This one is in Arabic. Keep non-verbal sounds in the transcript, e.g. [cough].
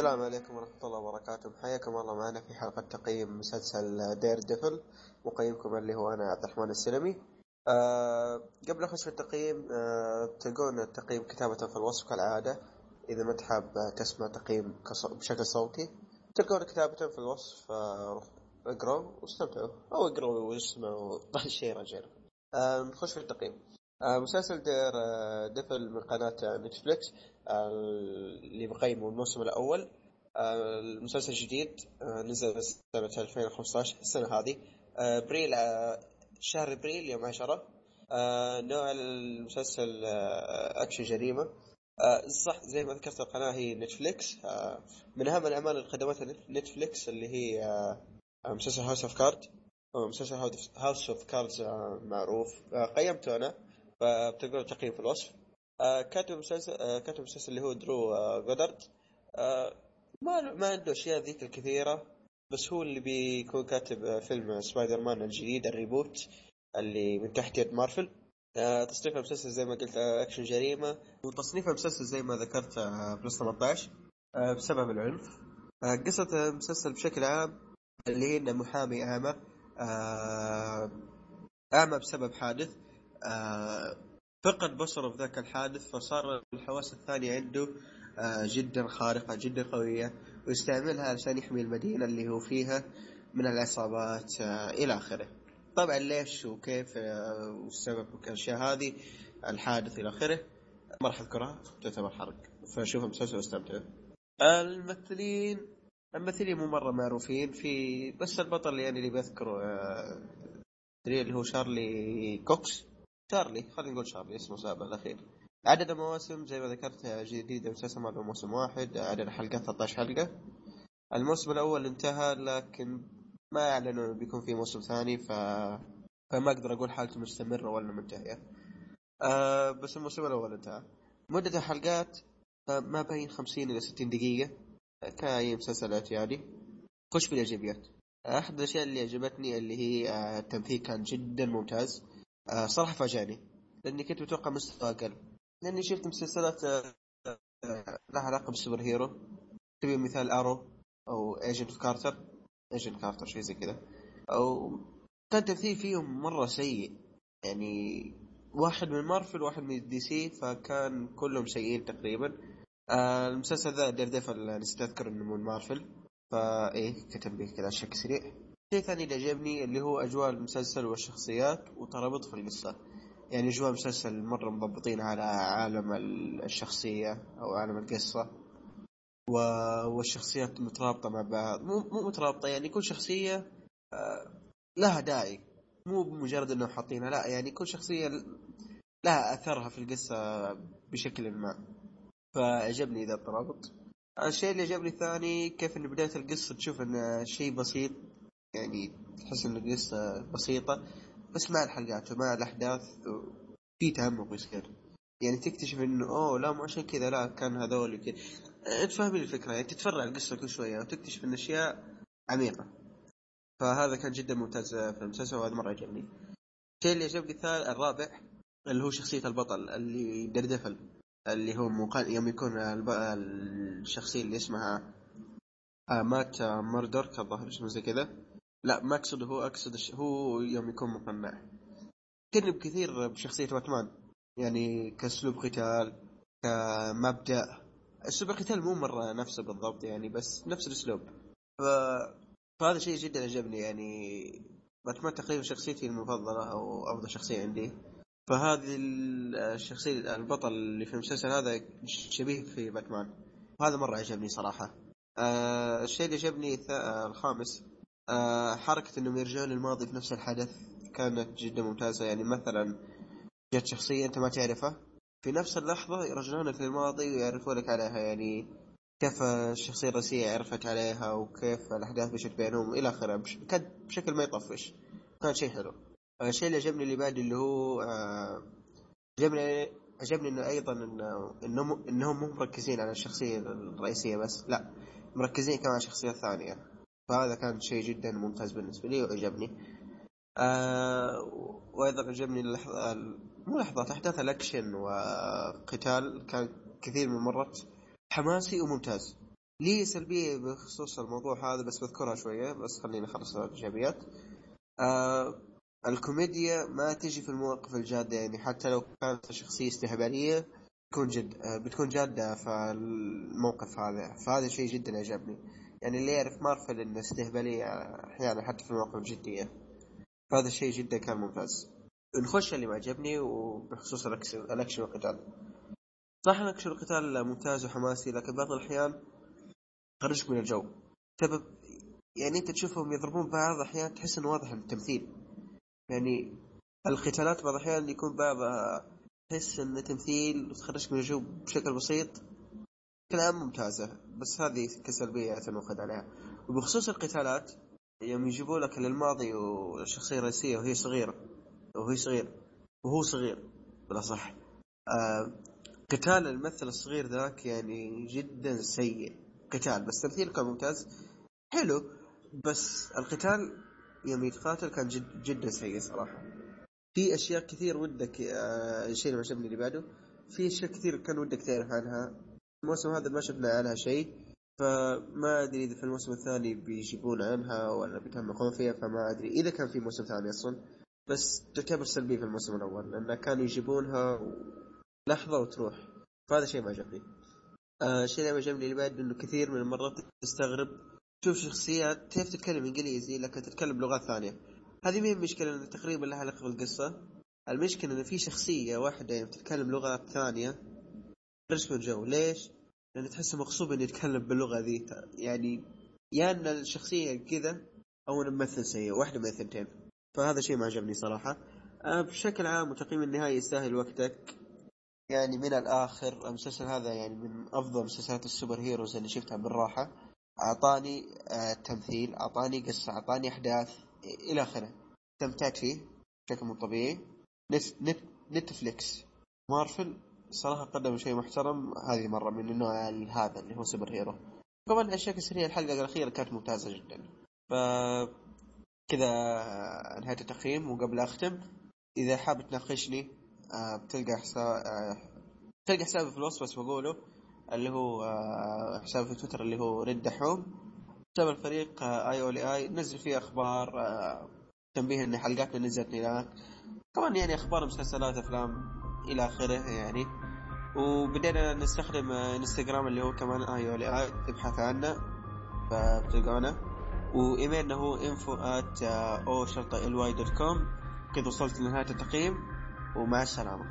السلام عليكم ورحمة الله وبركاته. حياكم الله معنا في حلقة تقييم مسلسل Daredevil مقيمكم اللي هو أنا عبد الرحمن السلمي. أه قبل أخش في التقييم أه تلقون التقييم كتابة في الوصف كالعادة. إذا ما تحب تسمع تقييم بشكل صوتي تلقون كتابة في الوصف أه اقروا واستمتعوا. أو اقروا واسمعوا. [laughs] شيء رجال. أه نخش في التقييم. مسلسل Dare أه devil من قناة Netflix اللي بقيمه الموسم الأول. آه، المسلسل جديد آه، نزل سنة 2015 السنة هذه. آه، أبريل شهر ابريل يوم 10 نوع المسلسل أكشن جريمة. صح زي ما ذكرت القناة هي Netflix. من أهم الأعمال اللي قدمتها Netflix اللي هي مسلسل House of Card مسلسل House of Cards معروف. قيمته أنا فبتقدروا تقييم في الوصف. آه، كاتب مسلسل آه، كاتب مسلسل اللي هو Drew آه، Goddard ما ما عنده أشياء ذيك الكثيرة بس هو اللي بيكون كاتب فيلم سبايدر مان الجديد ال reboot اللي من تحت يد مارفل. تصنيف المسلسل زي ما قلت أكشن جريمة. وتصنيف المسلسل زي ما ذكرت plus 18 بسبب العنف. قصة المسلسل بشكل عام اللي هي إنه محامي اعمى اعمى بسبب حادث. فقد بصره في ذاك الحادث فصار الحواس الثانية عنده آه، جدا خارقة جدا قوية ويستعملها عشان يحمي المدينة اللي هو فيها من العصابات آه، إلى آخره. طبعا ليش وكيف آه، والسبب والأشياء هذه الحادث إلى آخره. ما راح أذكرها تعتبر حرق فشوف المسلسل واستمتع الممثلين الممثلين مو مرة معروفين في بس البطل يعني اللي بذكره اللي هو شارلي كوكس. شارلي خلينا نقول شارلي اسمه سابع الأخير. عدد المواسم زي ما ذكرت جديدة مسلسل ما موسم واحد عدد الحلقات 13 حلقة. الموسم الأول انتهى لكن ما أعلنوا بيكون في موسم ثاني ف... فما أقدر أقول حالته مستمرة ولا منتهية. آه بس الموسم الأول انتهى. مدة الحلقات ما بين 50 إلى 60 دقيقة. كأي مسلسل اعتيادي خش بالإيجابيات. أحد الأشياء اللي عجبتني اللي هي آه، التمثيل كان جدا ممتاز. آه صراحة فاجأني لأني كنت متوقع مستوى أقل. لأني شفت مسلسلات آه لها علاقة بال superhero. تبي مثال Arrow أو Agent Carter Agent Carter شيء زي كذا. أو كان تمثيل فيهم مرة سيء. يعني واحد من مارفل وواحد من DC فكان كلهم سيئين تقريبا. آه المسلسل ذا Daredevil نسيت أذكر إنه من مارفل. فايه كتب لي كذا بشكل سريع شيء ثاني اللي عجبني اللي هو أجواء المسلسل والشخصيات وترابط في القصة. يعني أجواء المسلسل مرة مضبطين على عالم الشخصية أو عالم القصة. و... والشخصيات مترابطة مع بعض. مو مو مترابطة يعني كل شخصية آه، لها داعي. مو بمجرد انهم حاطينها لا يعني كل شخصية لها أثرها في القصة بشكل ما. فعجبني ذا الترابط. الشيء اللي عجبني الثاني كيف إن بداية القصة تشوف انه شيء بسيط يعني تحس إن القصة بسيطة بس مع الحلقات ومع الأحداث في تهمق يصير يعني تكتشف إنه أوه لا مو عشان كذا لا كان هذول كذا انت فاهمين الفكرة يعني تتفرع القصة كل شوية وتكتشف إن أشياء عميقة. فهذا كان جدا ممتاز في المسلسل وهذا مرة عجبني. الشيء اللي عجبني الثالث الرابع اللي هو شخصية البطل اللي دردفل اللي هو مقال يوم يكون الشخصية اللي اسمها آه، مات مردرك الظاهر اسمه زي كذا. لا ما أقصد هو أقصد هو يوم يكون مقنع كني بكثير بشخصية باتمان يعني كأسلوب قتال كمبدأ. أسلوب القتال مو مرة نفسه بالضبط يعني بس نفس الأسلوب. ف... فهذا شيء جدا عجبني يعني. باتمان تقريبا شخصيتي المفضلة أو أفضل شخصية عندي. فهذه الشخصية البطل اللي في المسلسل هذا شبيه في باتمان. وهذا مرة عجبني صراحة. آه الشيء اللي عجبني الخامس حركة إنهم يرجعون للماضي في نفس الحدث كانت جدا ممتازة. يعني مثلا جت شخصية أنت ما تعرفها في نفس اللحظة يرجعونك للماضي ويعرفونك عليها. يعني كيف الشخصية الرئيسية عرفت عليها وكيف الأحداث مشت بينهم إلى آخره. كان بشكل ما يطفش. كان شيء حلو. الشيء اللي عجبني اللي بعد اللي هو آه عجبني عجبني إنه أيضا إنه انهم إنهم مو مركزين على الشخصية الرئيسية بس لا مركزين كمان على شخصيات ثانية فهذا كان شيء جدا ممتاز بالنسبة لي وعجبني آه وأيضا عجبني اللحظة مو لحظات احداث الأكشن وقتال كان كثير من المرات حماسي وممتاز. لي سلبية بخصوص الموضوع هذا بس بذكرها شوية بس خلينا نخلص الإيجابيات. آه الكوميديا ما تجي في المواقف الجادة يعني حتى لو كانت شخصية استهبالية بتكون جد آه بتكون جادة في الموقف هذا. فهذا شيء جدا عجبني يعني اللي يعرف مارفل إنه استهبالية أحيانا حتى في المواقف الجديه فهذا الشيء جدا كان ممتاز. نخش اللي ما عجبني وبخصوص الأكشن والقتال. صح الأكشن والقتال ممتاز وحماسي لكن بعض الأحيان خرجك من الجو. سبب يعني أنت تشوفهم يضربون بعض أحيانا تحس إنه واضح التمثيل. يعني القتالات بعض الأحيان يكون بعضها تحس انه تمثيل وتخرجك من الجو بشكل بسيط. كلام ممتازة بس هذه كسلبية نؤخذ عليها. وبخصوص القتالات يوم يجيبوا لك للماضي والشخصية الرئيسية وهي صغيرة وهي صغير وهو صغير بالأصح. آه قتال الممثل الصغير ذاك يعني جدا سيء. قتال بس تمثيله كان ممتاز. حلو بس القتال يوم يتقاتل كان جد جدا سيء صراحة. في أشياء كثير ودك آه الشيء اللي عجبني اللي بعده. في أشياء كثير كان ودك تعرف عنها. الموسم هذا ما شفنا عنها شيء فما أدري إذا في الموسم الثاني بيجيبون عنها ولا بيتعمقون فيها فما أدري إذا كان في موسم ثاني أصلا. بس تعتبر سلبية في الموسم الأول لأن كانوا يجيبونها لحظة وتروح. فهذا شيء ما عجبني. آه الشيء اللي ما عجبني اللي بعد إنه كثير من المرات تستغرب تشوف شخصيات كيف تتكلم إنجليزي لكن تتكلم بلغات ثانية. هذه مين المشكلة إنه تقريبا لها علاقة بالقصة. المشكلة إنه في شخصية واحدة يعني تتكلم لغات ثانية رسم الجو ليش؟ لأن تحسه مغصوب إنه يتكلم باللغة ذي. يعني يا إن الشخصية كذا أو الممثل سيء واحدة من الثنتين. فهذا شيء ما عجبني صراحة. أه بشكل عام وتقييم النهائي يستاهل وقتك. يعني من الآخر المسلسل هذا يعني من أفضل مسلسلات السوبر هيروز اللي شفتها بالراحة. أعطاني آه تمثيل أعطاني قصة أعطاني أحداث إلى آخره. استمتعت فيه بشكل مو طبيعي. نت نت Netflix. مارفل صراحة قدموا شيء محترم. هذه مرة من النوع هذا اللي هو super hero. طبعا اشياء كثيرة الحلقة الأخيرة كانت ممتازة جدا. ف كذا نهاية التقييم وقبل أختم. إذا حاب تناقشني آه، بتلقى حساب آه، تلقى حسابي في الوصف بس بقوله اللي هو آه، حسابي في تويتر اللي هو رد دحوم حساب الفريق آي أو آي. نزل فيه أخبار تنبيه إن حلقاتنا نزلت هناك. طبعا يعني أخبار مسلسلات أفلام. إلى آخره يعني. وبدينا نستخدم انستغرام اللي هو كمان آي أو آي تبحث عنه فبتلقونه. وإيميلنا هو info at أو شرطة إل واي dot com. كذا وصلت لنهاية التقييم ومع السلامة.